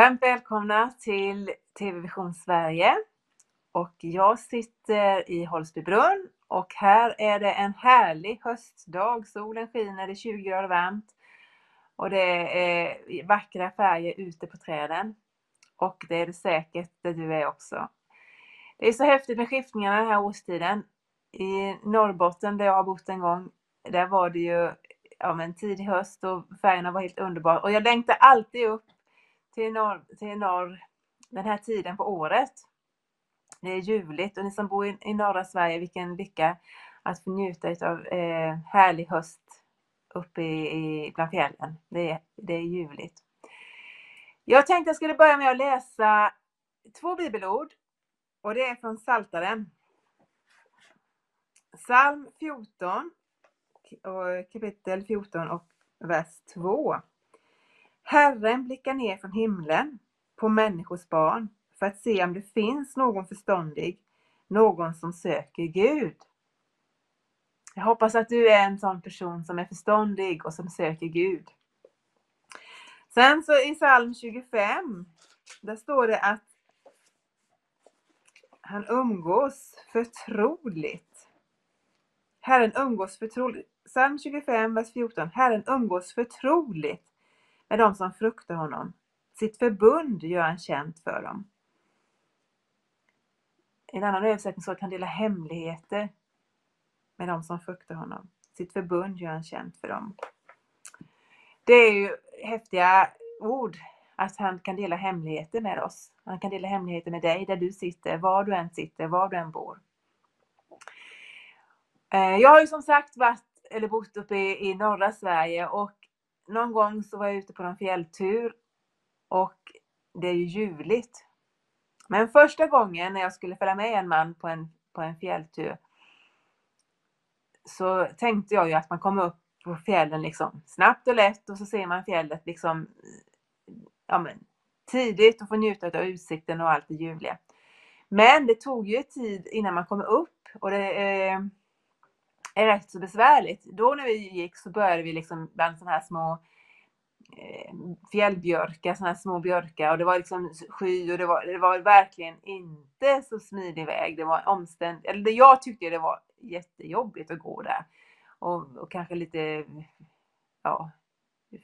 Varmt välkomna till TV Vision Sverige. Och jag sitter i Holsbybrunn och här är det en härlig höstdag. Solen skiner, det är 20 grader varmt och det är vackra färger ute på träden. Och det är det säkert där du är också. Det är så häftigt med skiftningarna den här årstiden. I Norrbotten där jag har bott en gång, där var det ju ja, men tidig höst och färgerna var helt underbara. Och jag längtar alltid upp till norr, till norr den här tiden på året. Det är ljuvligt och ni som bor i, i norra Sverige, vilken lycka att få njuta av eh, härlig höst uppe i, i, bland fjällen. Det, det är ljuvligt. Jag tänkte jag skulle börja med att läsa två bibelord och det är från Saltaren. Psalm 14, kapitel 14 och vers 2. Herren blickar ner från himlen på människors barn för att se om det finns någon förståndig, någon som söker Gud. Jag hoppas att du är en sån person som är förståndig och som söker Gud. Sen så i psalm 25, där står det att han umgås förtroligt. Herren umgås förtroligt. Psalm 25, vers 14. Herren umgås förtroligt med de som fruktar honom. Sitt förbund gör han känt för dem. I en annan översättning så att han delar hemligheter med de som fruktar honom. Sitt förbund gör han känt för dem. Det är ju häftiga ord att han kan dela hemligheter med oss. Han kan dela hemligheter med dig där du sitter, var du än sitter, var du än bor. Eh, jag har ju som sagt varit eller bott uppe i, i norra Sverige och någon gång så var jag ute på en fjälltur och det är ju ljuvligt. Men första gången när jag skulle följa med en man på en, på en fjälltur så tänkte jag ju att man kommer upp på fjällen liksom snabbt och lätt och så ser man fjället liksom ja, men, tidigt och får njuta av utsikten och allt det ljuvliga. Men det tog ju tid innan man kom upp och det eh, är rätt så besvärligt. Då när vi gick så började vi liksom bland sådana här små eh, fjällbjörkar, sådana här små björkar och det var liksom sky och det var, det var verkligen inte så smidig väg. Det var omständigt, eller jag tyckte det var jättejobbigt att gå där. Och, och kanske lite, ja,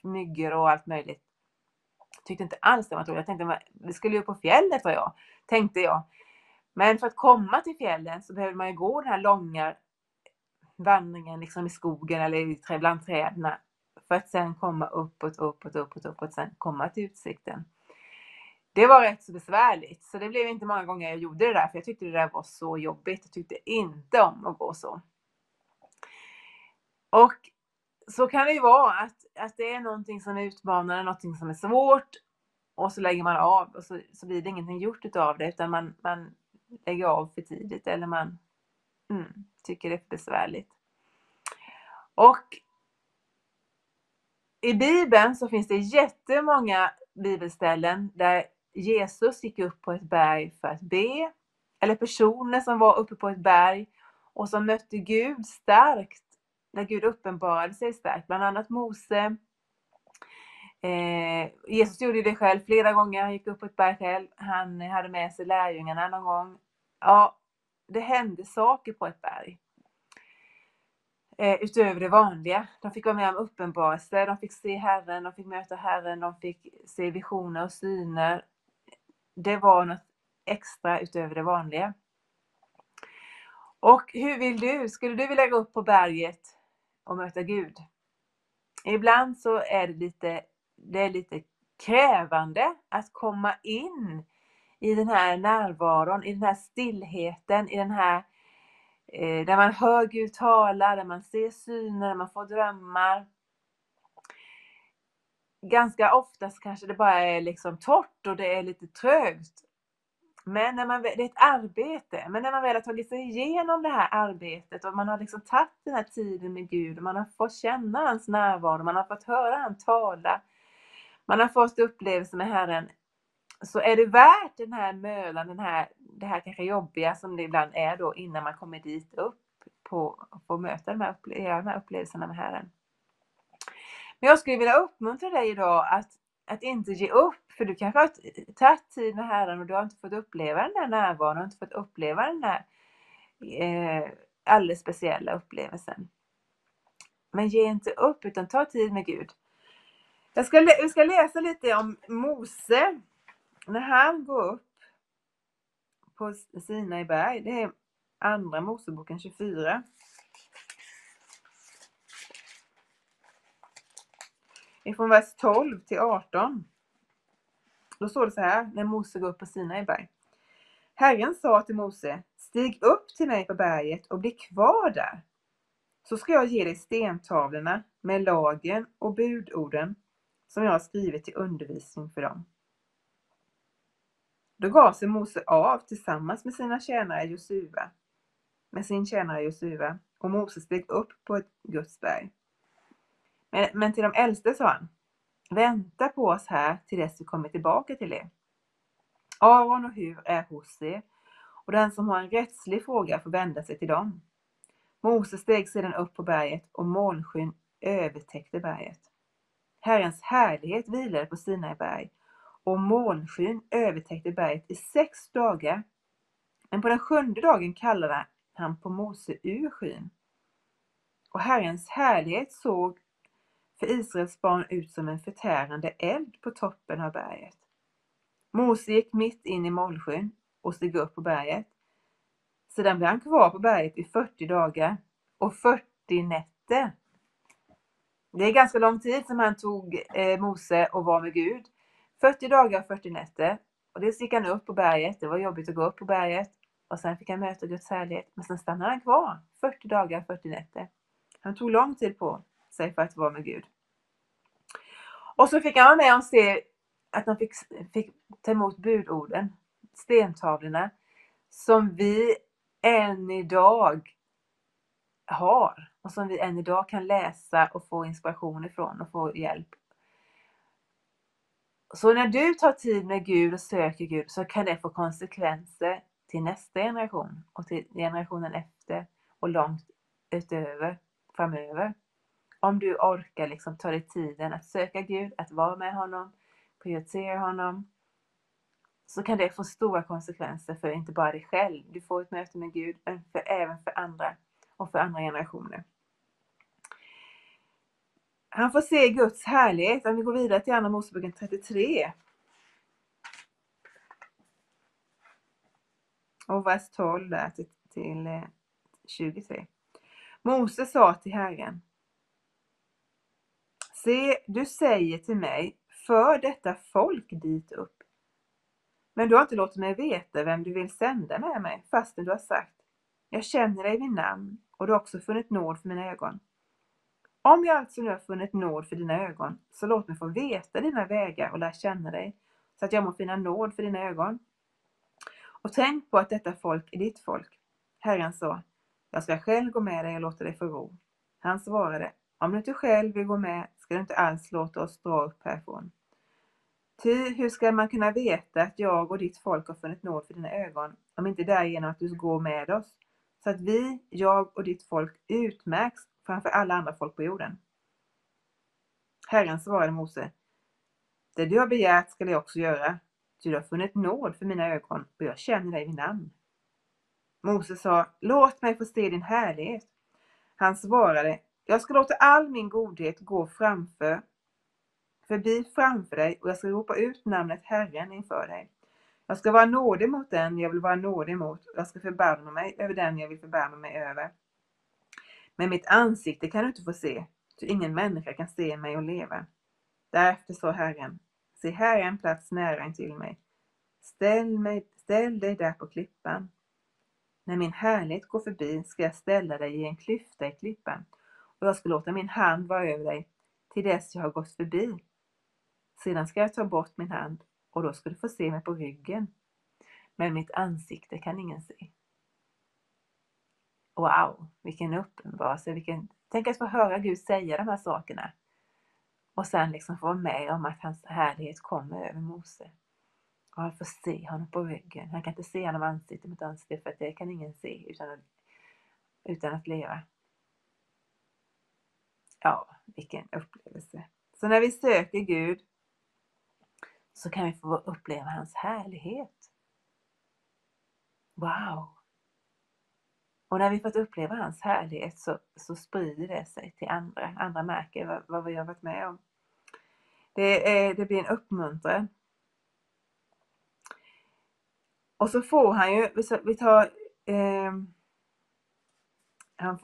myggor och allt möjligt. Tyckte inte alls det var roligt. Jag tänkte, vi skulle ju på fjället var jag, tänkte jag. Men för att komma till fjällen så behöver man ju gå den här långa vandringen liksom i skogen eller bland träden för att sen komma uppåt, uppåt, uppåt, uppåt, sen komma till utsikten. Det var rätt så besvärligt, så det blev inte många gånger jag gjorde det där, för jag tyckte det där var så jobbigt. Jag tyckte inte om att gå så. Och så kan det ju vara att, att det är någonting som är utmanande, någonting som är svårt och så lägger man av och så, så blir det ingenting gjort utav det utan man, man lägger av för tidigt eller man mm, tycker det är besvärligt. Och i Bibeln så finns det jättemånga bibelställen där Jesus gick upp på ett berg för att be. Eller personer som var uppe på ett berg och som mötte Gud starkt. När Gud uppenbarade sig starkt. Bland annat Mose. Eh, Jesus gjorde det själv flera gånger. Han gick upp på ett berg själv. Han hade med sig lärjungarna någon gång. Ja, det hände saker på ett berg. Eh, utöver det vanliga. De fick vara med om uppenbarelser, de fick se Herren, de fick möta Herren, de fick se visioner och syner. Det var något extra utöver det vanliga. Och hur vill du? Skulle du vilja gå upp på berget och möta Gud? Ibland så är det lite, det är lite krävande att komma in i den här närvaron, i den här stillheten, i den här eh, där man hör Gud tala, där man ser syner, där man får drömmar. Ganska oftast kanske det bara är liksom torrt och det är lite trögt. Men när man, det är ett arbete, men när man väl har tagit sig igenom det här arbetet och man har liksom tagit den här tiden med Gud och man har fått känna hans närvaro, man har fått höra han tala, man har fått upplevelse med Herren, så är det värt den här mölan, den här, det här kanske jobbiga som det ibland är då innan man kommer dit upp på att möta de här, upple de här upplevelserna med Herren. Men jag skulle vilja uppmuntra dig idag att att inte ge upp, för du kanske har tagit tid med Herren och du har inte fått uppleva den där närvaron, du har inte fått uppleva den där eh, alldeles speciella upplevelsen. Men ge inte upp, utan ta tid med Gud. Jag ska, jag ska läsa lite om Mose, när han går upp på Sinai berg. Det är Andra Moseboken 24. Ifrån vers 12 till 18. Då står det så här, när Mose går upp på Sinai berg. Herren sa till Mose, stig upp till mig på berget och bli kvar där. Så ska jag ge dig stentavlorna med lagen och budorden som jag har skrivit till undervisning för dem. Då gav sig Mose av tillsammans med sina tjänare Josua, med sin tjänare Josua, och Mose steg upp på ett Guds berg. Men, men till de äldste sa han, vänta på oss här till dess vi kommer tillbaka till er. Aron och Hur är hos er och den som har en rättslig fråga får vända sig till dem. Mose steg sedan upp på berget och molnskyn övertäckte berget. Herrens härlighet vilade på Sinai berg och månskyn övertäckte berget i sex dagar. Men på den sjunde dagen kallade han på Mose ur skyn. Och Herrens härlighet såg för Israels barn ut som en förtärande eld på toppen av berget. Mose gick mitt in i molnskyn och steg upp på berget. Sedan blev han kvar på berget i 40 dagar och 40 nätter. Det är ganska lång tid som han tog eh, Mose och var med Gud. 40 dagar och 40 nätter. Och dels gick han upp på berget, det var jobbigt att gå upp på berget. Och sen fick han möta Guds härlighet. Men sen stannade han kvar 40 dagar och 40 nätter. Han tog lång tid på sig för att vara med Gud. Och så fick han vara med och se att han fick, fick ta emot budorden, stentavlorna, som vi än idag har och som vi än idag kan läsa och få inspiration ifrån och få hjälp. Så när du tar tid med Gud och söker Gud så kan det få konsekvenser till nästa generation och till generationen efter och långt utöver framöver. Om du orkar liksom ta dig tiden att söka Gud, att vara med honom, prioritera honom, så kan det få stora konsekvenser för inte bara dig själv. Du får ett möte med Gud, men för, även för andra och för andra generationer. Han får se Guds härlighet. Om vi går vidare till Andra Moseboken 33. Och vers 12 där till, till eh, 23. Mose sa till Herren. Se, du säger till mig, för detta folk dit upp. Men du har inte låtit mig veta vem du vill sända med mig, fastän du har sagt, jag känner dig vid namn och du har också funnit nåd för mina ögon. Om jag alltså nu har funnit nåd för dina ögon, så låt mig få veta dina vägar och lära känna dig, så att jag må finna nåd för dina ögon. Och tänk på att detta folk är ditt folk. Herren sa, jag ska själv gå med dig och låta dig få ro. Han svarade, om du inte själv vill gå med ska du inte alls låta oss dra upp härifrån. Ty hur ska man kunna veta att jag och ditt folk har funnit nåd för dina ögon, om inte därigenom att du går med oss, så att vi, jag och ditt folk utmärks framför alla andra folk på jorden. Herren svarade Mose, det du har begärt skall jag också göra, ty du har funnit nåd för mina ögon och jag känner dig vid namn. Mose sa, låt mig få se din härlighet. Han svarade, jag ska låta all min godhet gå framför, förbi framför dig och jag ska ropa ut namnet Herren inför dig. Jag ska vara nådig mot den jag vill vara nådig mot och jag ska förbarma mig över den jag vill förbarma mig över. Men mitt ansikte kan du inte få se, så ingen människa kan se mig och leva. Därefter sa Herren, se här är en plats nära intill mig. Ställ, mig, ställ dig där på klippan. När min härlighet går förbi ska jag ställa dig i en klyfta i klippan och jag ska låta min hand vara över dig till dess jag har gått förbi. Sedan ska jag ta bort min hand och då ska du få se mig på ryggen. Men mitt ansikte kan ingen se. Wow, vilken uppenbarelse. Vilken... Tänk att få höra Gud säga de här sakerna. Och sen liksom få vara med om att hans härlighet kommer över Mose. Och han får se honom på ryggen. Han kan inte se honom ansikte mot ansikte för att det kan ingen se utan att, utan att leva. Ja, vilken upplevelse. Så när vi söker Gud så kan vi få uppleva hans härlighet. Wow! Och när vi fått uppleva hans härlighet så, så sprider det sig till andra. Andra märker vad, vad vi har varit med om. Det, är, det blir en uppmuntran. Och så får han ju, vi tar, eh,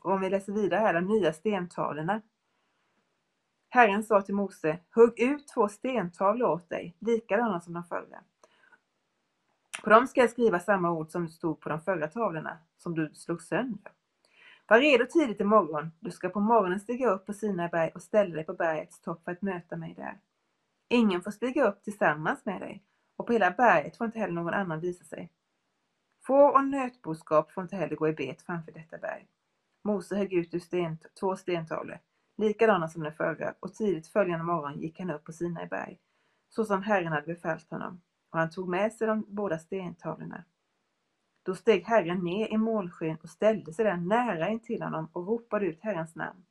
om vi läser vidare här, de nya stentavlorna. Herren sa till Mose, hugg ut två stentavlor åt dig, likadana som de förra. På dem ska jag skriva samma ord som stod på de förra tavlorna, som du slog sönder. Var redo tidigt i morgon, du ska på morgonen stiga upp på Sinaiberg och ställa dig på bergets topp för att möta mig där. Ingen får stiga upp tillsammans med dig, och på hela berget får inte heller någon annan visa sig. Får och nötboskap får inte heller gå i bet framför detta berg. Mose högg ut ur sten, två stentavlor, likadana som den förra, och tidigt följande morgon gick han upp på Sinai berg, så som Herren hade befallt honom, och han tog med sig de båda stentavlorna. Då steg Herren ner i målskyn och ställde sig där nära intill honom och ropade ut Herrens namn.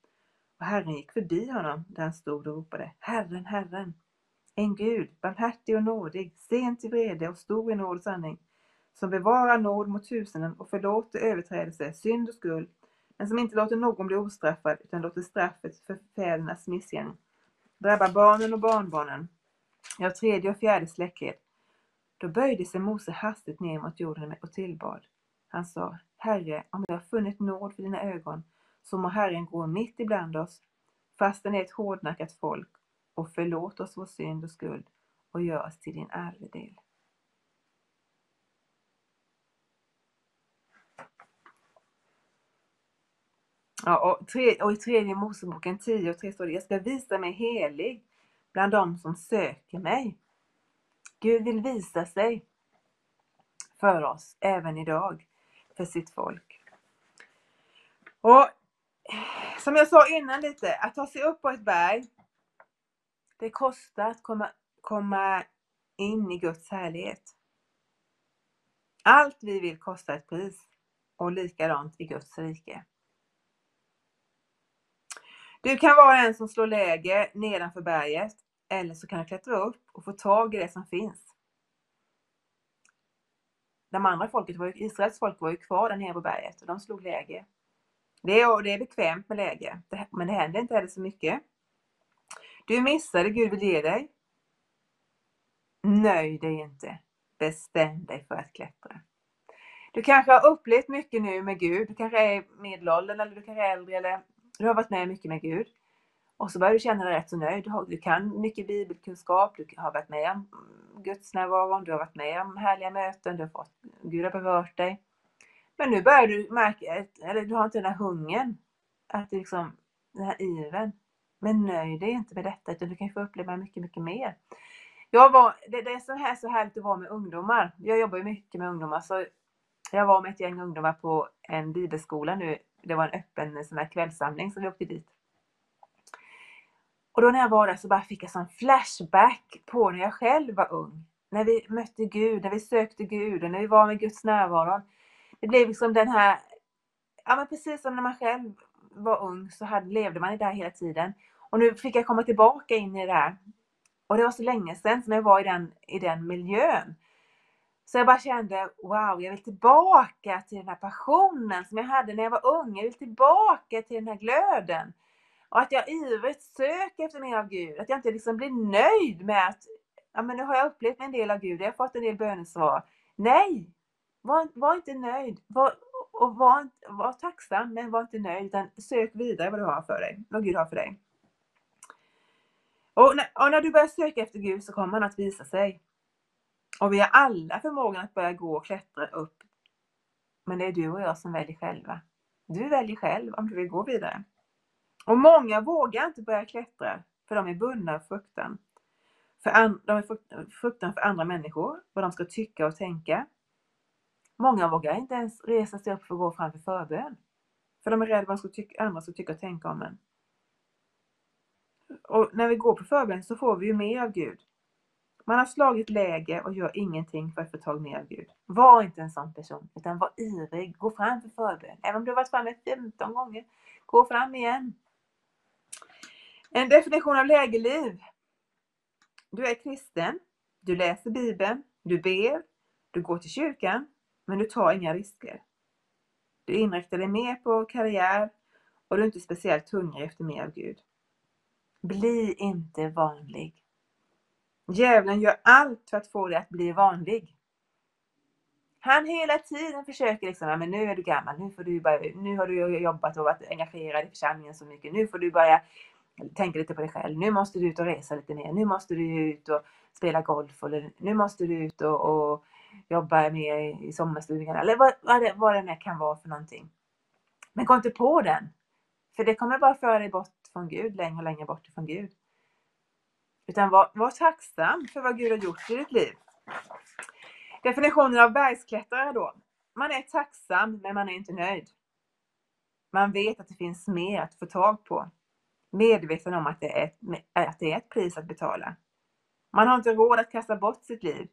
Och Herren gick förbi honom där han stod och ropade Herren, Herren, en Gud, barmhärtig och nådig, sent i vrede och stor i nåd och sanning, som bevarar nåd mot tusenden och förlåter överträdelse, synd och skuld, men som inte låter någon bli ostraffad utan låter straffet för fädernas missgärning drabba barnen och barnbarnen, ja tredje och fjärde släktled. Då böjde sig Mose hastigt ner mot jorden och tillbad. Han sa, Herre, om jag har funnit nåd för dina ögon, så må Herren gå mitt ibland oss, fastän är ett hårdnackat folk, och förlåt oss vår synd och skuld och gör oss till din arvedel. Ja, och, tre, och i tredje Moseboken 10 och 3 står det, jag ska visa mig helig bland dem som söker mig. Gud vill visa sig för oss även idag, för sitt folk. Och som jag sa innan lite, att ta sig upp på ett berg, det kostar att komma, komma in i Guds härlighet. Allt vi vill kostar ett pris och likadant i Guds rike. Du kan vara en som slår läger nedanför berget eller så kan du klättra upp och få tag i det som finns. De andra folket, var ju, Israels folk var ju kvar där nere på berget och de slog läger. Det är, det är bekvämt med läger, men det händer inte heller så mycket. Du missade Gud vill ge dig. Nöj dig inte. Bestäm dig för att klättra. Du kanske har upplevt mycket nu med Gud. Du kanske är medelåldern eller du kanske är äldre eller du har varit med mycket med Gud. Och så börjar du känna dig rätt så nöjd. Du, har, du kan mycket bibelkunskap, du har varit med om Guds närvaro, du har varit med om härliga möten, du har fått, Gud har berört dig. Men nu börjar du märka, eller du har inte den här hungern, att liksom, den här iven. Men nöj dig inte med detta, utan du kan få uppleva mycket, mycket mer. Jag var, det, det är så här så härligt att vara med ungdomar. Jag jobbar ju mycket med ungdomar, så jag var med ett gäng ungdomar på en bibelskola nu det var en öppen sån här kvällssamling så vi åkte dit. Och då när jag var där så bara fick jag sån flashback på när jag själv var ung. När vi mötte Gud, när vi sökte Gud och när vi var med Guds närvaro. Det blev liksom den här, ja men precis som när man själv var ung så hade, levde man i det här hela tiden. Och nu fick jag komma tillbaka in i det här. Och det var så länge sedan som jag var i den, i den miljön. Så jag bara kände, wow, jag vill tillbaka till den här passionen som jag hade när jag var ung. Jag vill tillbaka till den här glöden. Och att jag ivrigt söker efter mer av Gud. Att jag inte liksom blir nöjd med att, ja men nu har jag upplevt en del av Gud, jag har fått en del bönesvar. Nej! Var, var inte nöjd. Var, och var, var tacksam, men var inte nöjd. Utan sök vidare vad du har för dig, vad Gud har för dig. Och när, och när du börjar söka efter Gud så kommer han att visa sig. Och vi har alla förmågan att börja gå och klättra upp. Men det är du och jag som väljer själva. Du väljer själv om du vill gå vidare. Och många vågar inte börja klättra för de är bundna av fruktan. För an, de är fruktan för andra människor, vad de ska tycka och tänka. Många vågar inte ens resa sig upp för att gå framför förbön. För de är rädda vad ska tycka, andra ska tycka och tänka om en. Och när vi går på förbön så får vi ju mer av Gud. Man har slagit läge och gör ingenting för att få tag mer av Gud. Var inte en sån person, utan var ivrig. Gå fram för förbön. Även om du har varit framme 15 gånger, gå fram igen. En definition av lägerliv. Du är kristen. Du läser Bibeln, du ber, du går till kyrkan, men du tar inga risker. Du inriktar dig mer på karriär och du är inte speciellt hungrig efter mer av Gud. Bli inte vanlig. Djävulen gör allt för att få dig att bli vanlig. Han hela tiden försöker liksom, men nu är du gammal, nu, får du börja, nu har du jobbat och varit engagerad i församlingen så mycket, nu får du börja tänka lite på dig själv, nu måste du ut och resa lite mer, nu måste du ut och spela golf, eller nu måste du ut och, och jobba mer i sommarstugan, eller vad, vad, det, vad det kan vara för någonting. Men gå inte på den, för det kommer bara föra dig bort från Gud, längre och längre bort från Gud. Utan var, var tacksam för vad Gud har gjort i ditt liv. Definitionen av bergsklättrare då. Man är tacksam, men man är inte nöjd. Man vet att det finns mer att få tag på. Medveten om att det är ett, att det är ett pris att betala. Man har inte råd att kasta bort sitt liv.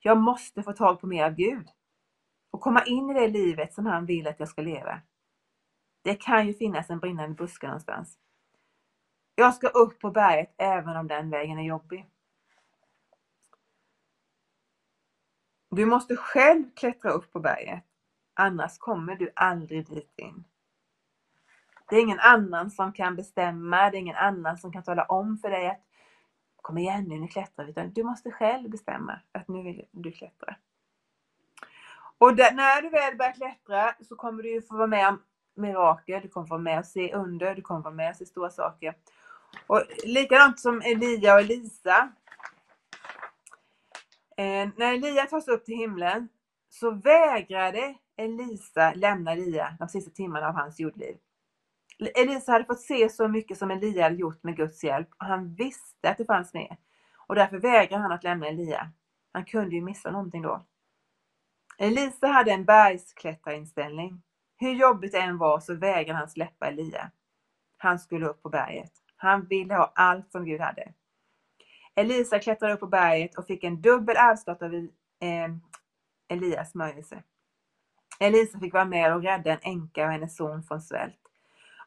Jag måste få tag på mer av Gud. Och komma in i det livet som han vill att jag ska leva. Det kan ju finnas en brinnande buske någonstans. Jag ska upp på berget även om den vägen är jobbig. Du måste själv klättra upp på berget. Annars kommer du aldrig dit in. Det är ingen annan som kan bestämma, det är ingen annan som kan tala om för dig att kom igen nu, nu klättrar vi. Utan du måste själv bestämma att nu vill du klättra. Och där, när du väl börjar klättra så kommer du få vara med om mirakel, du kommer få vara med och se under, du kommer få vara med och se stora saker. Och likadant som Elia och Elisa. Eh, när Elia tas upp till himlen så vägrade Elisa lämna Elia de sista timmarna av hans jordliv. Elisa hade fått se så mycket som Elia hade gjort med Guds hjälp och han visste att det fanns mer. Och därför vägrade han att lämna Elia. Han kunde ju missa någonting då. Elisa hade en bergsklättarinställning. Hur jobbigt det än var så vägrade han släppa Elia. Han skulle upp på berget. Han ville ha allt som Gud hade. Elisa klättrade upp på berget och fick en dubbel arvslott av eh, Elias smörjelse. Elisa fick vara med och rädda en änka och hennes son från svält.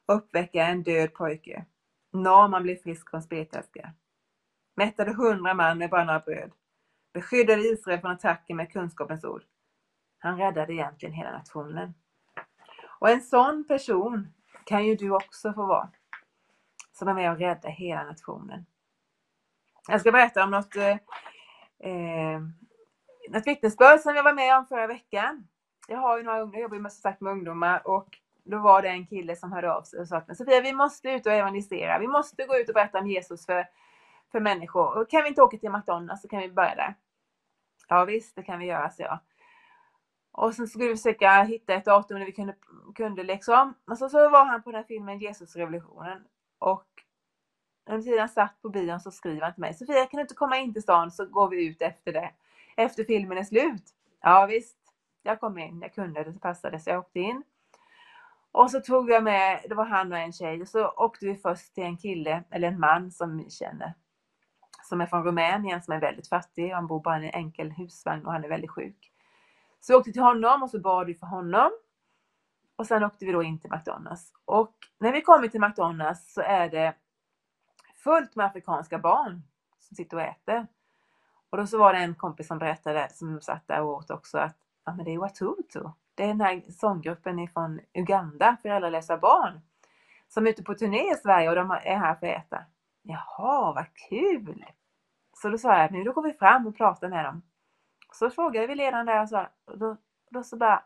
Uppväcka en död pojke. Norman blev frisk från spetälska. Mättade hundra man med bara några bröd. Beskyddade Israel från attacker med kunskapens ord. Han räddade egentligen hela nationen. Och en sån person kan ju du också få vara som är med och räddar hela nationen. Jag ska berätta om något, eh, eh något vittnesbörd som jag var med om förra veckan. Jag har ju några ungdomar, jag jobbar ju som sagt med ungdomar och då var det en kille som hörde av sig och sa att Sofia, vi måste ut och evangelisera. Vi måste gå ut och berätta om Jesus för, för människor. Och kan vi inte åka till McDonalds så kan vi börja där. Ja visst, det kan vi göra, så jag. Och sen skulle vi försöka hitta ett datum när vi kunde, kunde liksom. Men så, så var han på den här filmen Jesusrevolutionen. Och under tiden han satt på bion så skriver han till mig. Sofia, kan du inte komma in till stan så går vi ut efter det. Efter filmen är slut. Ja visst. Jag kom in, jag kunde, det passade så jag åkte in. Och så tog jag med, det var han och en tjej, och så åkte vi först till en kille, eller en man som vi känner. Som är från Rumänien, som är väldigt fattig. Han bor bara i en enkel husvagn och han är väldigt sjuk. Så vi åkte till honom och så bad vi för honom. Och sen åkte vi då in till McDonalds. Och när vi kommer till McDonalds så är det fullt med afrikanska barn som sitter och äter. Och då så var det en kompis som berättade, som satt där och åt också, att ja, men det är Watutu. Det är den här sånggruppen från Uganda, föräldralösa barn, som är ute på turné i Sverige och de är här för att äta. Jaha, vad kul! Så då sa jag, nu då går vi fram och pratar med dem. Så frågade vi ledaren där och, så, och då, då så bara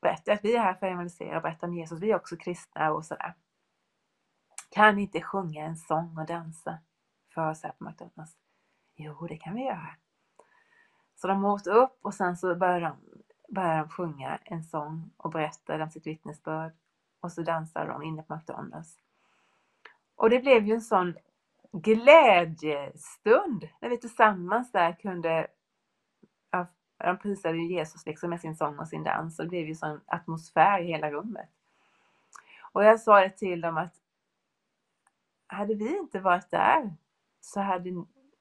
berättade att vi är här för att evangelisera och berätta om Jesus. Vi är också kristna och sådär. Kan ni inte sjunga en sång och dansa för oss här på McDonalds? Jo, det kan vi göra. Så de åt upp och sen så började de, började de sjunga en sång och berättar om sitt vittnesbörd. Och så dansade de inne på McDonalds. Och det blev ju en sån glädjestund när vi tillsammans där kunde de prisade ju Jesus liksom med sin sång och sin dans och det blev ju sån atmosfär i hela rummet. Och jag sa det till dem att hade vi inte varit där så hade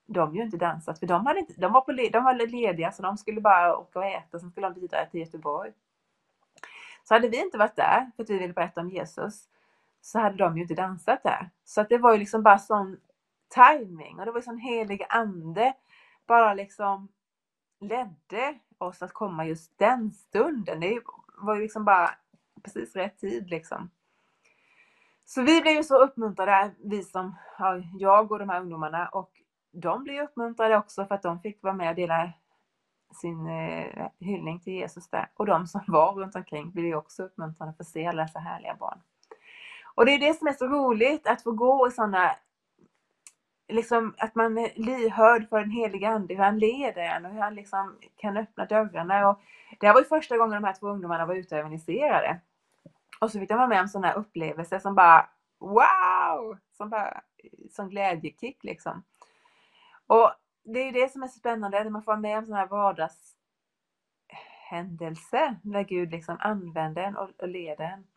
de ju inte dansat för de, hade inte, de, var, på, de var lediga så de skulle bara åka och äta, sen skulle de vidare till Göteborg. Så hade vi inte varit där för att vi ville berätta om Jesus så hade de ju inte dansat där. Så att det var ju liksom bara sån timing och det var ju sån helig ande bara liksom ledde oss att komma just den stunden. Det var ju liksom bara precis rätt tid liksom. Så vi blev ju så uppmuntrade, vi som, ja, jag och de här ungdomarna och de blev uppmuntrade också för att de fick vara med och dela sin eh, hyllning till Jesus där. Och de som var runt omkring blev också uppmuntrade för att se alla dessa härliga barn. Och det är det som är så roligt, att få gå i sådana liksom att man är lyhörd för den heliga Ande, hur han leder en och hur han liksom kan öppna dörrarna. Och det här var ju första gången de här två ungdomarna var ute och evangeliserade. Och så fick de vara med om sådana upplevelser som bara wow! Som bara som glädjekick liksom. Och det är det som är så spännande, när man får vara med om sådana här vardagshändelser där Gud liksom använder en och, och leder en.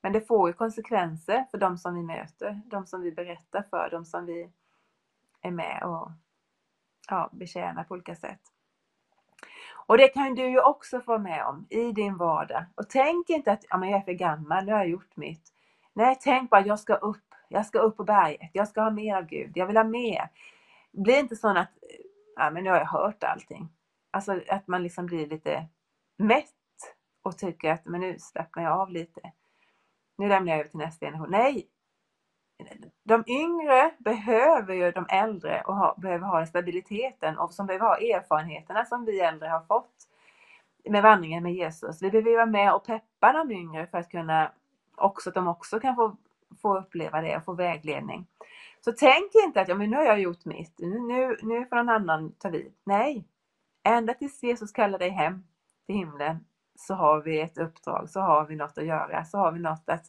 Men det får ju konsekvenser för de som vi möter, de som vi berättar för, de som vi är med och ja, betjänar på olika sätt. Och det kan du ju också få med om i din vardag. Och tänk inte att ja, men jag är för gammal, nu har jag gjort mitt. Nej, tänk bara att jag ska upp. Jag ska upp på berget. Jag ska ha mer av Gud. Jag vill ha mer. Bli inte sån att ja, men nu har jag hört allting. Alltså att man liksom blir lite mätt och tycker att men nu slappnar jag av lite. Nu lämnar jag över till nästa generation. Nej! De yngre behöver ju de äldre och ha, behöver ha stabiliteten och som behöver ha erfarenheterna som vi äldre har fått med vandringen med Jesus. Vi behöver vara med och peppa de yngre för att kunna också, att de också kan få, få uppleva det och få vägledning. Så tänk inte att ja, men nu har jag gjort mitt, nu, nu, nu får någon annan ta vid. Nej! Ända tills Jesus kallar dig hem till himlen så har vi ett uppdrag, så har vi något att göra, så har vi något att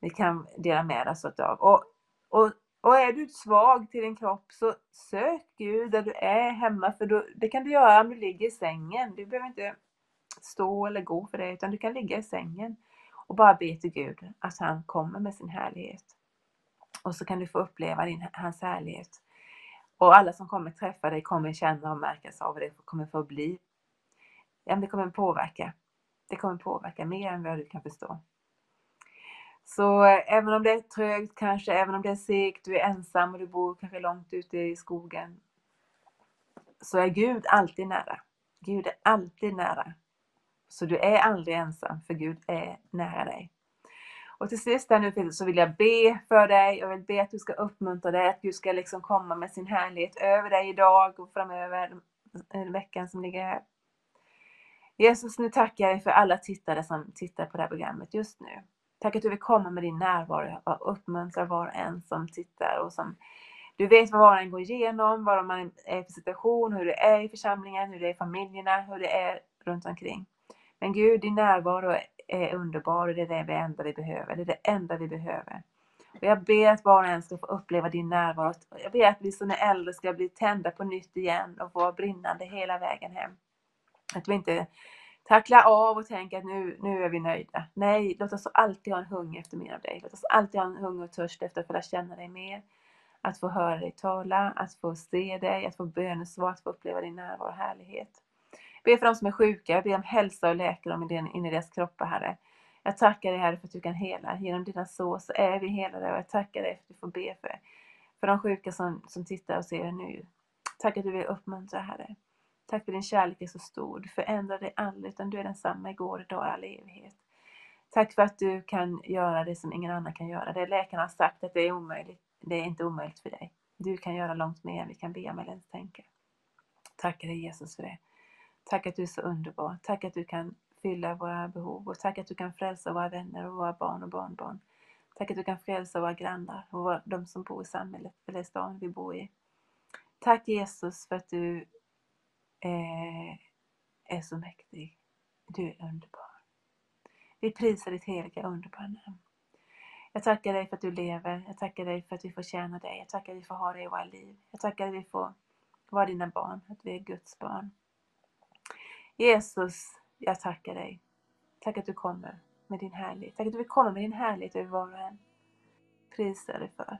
vi kan dela med oss av. Och, och, och är du svag till din kropp så sök Gud där du är hemma, för då, det kan du göra om du ligger i sängen. Du behöver inte stå eller gå för det, utan du kan ligga i sängen och bara be till Gud att han kommer med sin härlighet. Och så kan du få uppleva din, hans härlighet. Och alla som kommer träffa dig kommer känna och märkas av det. Det kommer få bli. Ja, det kommer påverka. Det kommer påverka mer än vad du kan förstå. Så eh, även om det är trögt kanske, även om det är segt, du är ensam och du bor kanske långt ute i skogen. Så är Gud alltid nära. Gud är alltid nära. Så du är aldrig ensam, för Gud är nära dig. Och till sist här nu så vill jag be för dig. Jag vill be att du ska uppmuntra dig, att Gud ska liksom komma med sin härlighet över dig idag och framöver, eh, veckan som ligger här. Jesus, nu tackar jag dig för alla tittare som tittar på det här programmet just nu. Tack att du vill komma med din närvaro och uppmuntra var och en som tittar och som du vet vad var och en går igenom, vad man är för situation, hur det är i församlingen, hur det är i familjerna, hur det är runt omkring. Men Gud, din närvaro är underbar och det är det enda vi behöver. Det är det enda vi behöver. Och jag ber att var och en ska få uppleva din närvaro. Jag ber att vi som är äldre ska bli tända på nytt igen och vara brinnande hela vägen hem. Att vi inte tacklar av och tänker att nu, nu är vi nöjda. Nej, låt oss alltid ha en hunger efter mer av dig. Låt oss alltid ha en hunger och törst efter att få lära känna dig mer. Att få höra dig tala, att få se dig, att få bönesvar, att få uppleva din närvaro och härlighet. Be för de som är sjuka, jag ber om hälsa och läkedom in i deras kroppar, Herre. Jag tackar dig Herre för att du kan hela. Genom dina sår så är vi helade och jag tackar dig för att du får be för, för de sjuka som, som tittar och ser nu. Tack att du vill uppmuntra Herre. Tack för din kärlek är så stor. Du förändrar dig aldrig utan du är densamma igår, idag och all evighet. Tack för att du kan göra det som ingen annan kan göra. Det läkarna har sagt att det är omöjligt. Det är inte omöjligt för dig. Du kan göra långt mer än vi kan be om eller ens tänka. Tackar dig Jesus för det. Tack att du är så underbar. Tack att du kan fylla våra behov och tack att du kan frälsa våra vänner och våra barn och barnbarn. Tack att du kan frälsa våra grannar och de som bor i samhället eller stan vi bor i. Tack Jesus för att du eh, är så mäktig. Du är underbar. Vi prisar ditt heliga underbara namn. Jag tackar dig för att du lever. Jag tackar dig för att vi får tjäna dig. Jag tackar dig för att vi får ha dig i våra liv. Jag tackar dig för att vi får vara dina barn, att vi är Guds barn. Jesus, jag tackar dig. Tack att du kommer med din härlighet. Tack att du vill komma med din härlighet över var och en. Prisa dig för.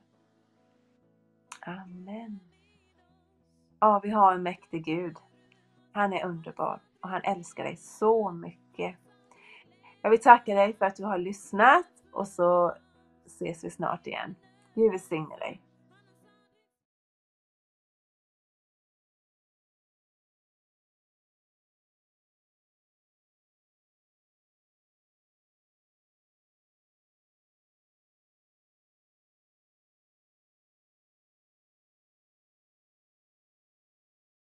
Amen. Ja, vi har en mäktig Gud. Han är underbar och han älskar dig så mycket. Jag vill tacka dig för att du har lyssnat och så ses vi snart igen. Gud välsigne dig.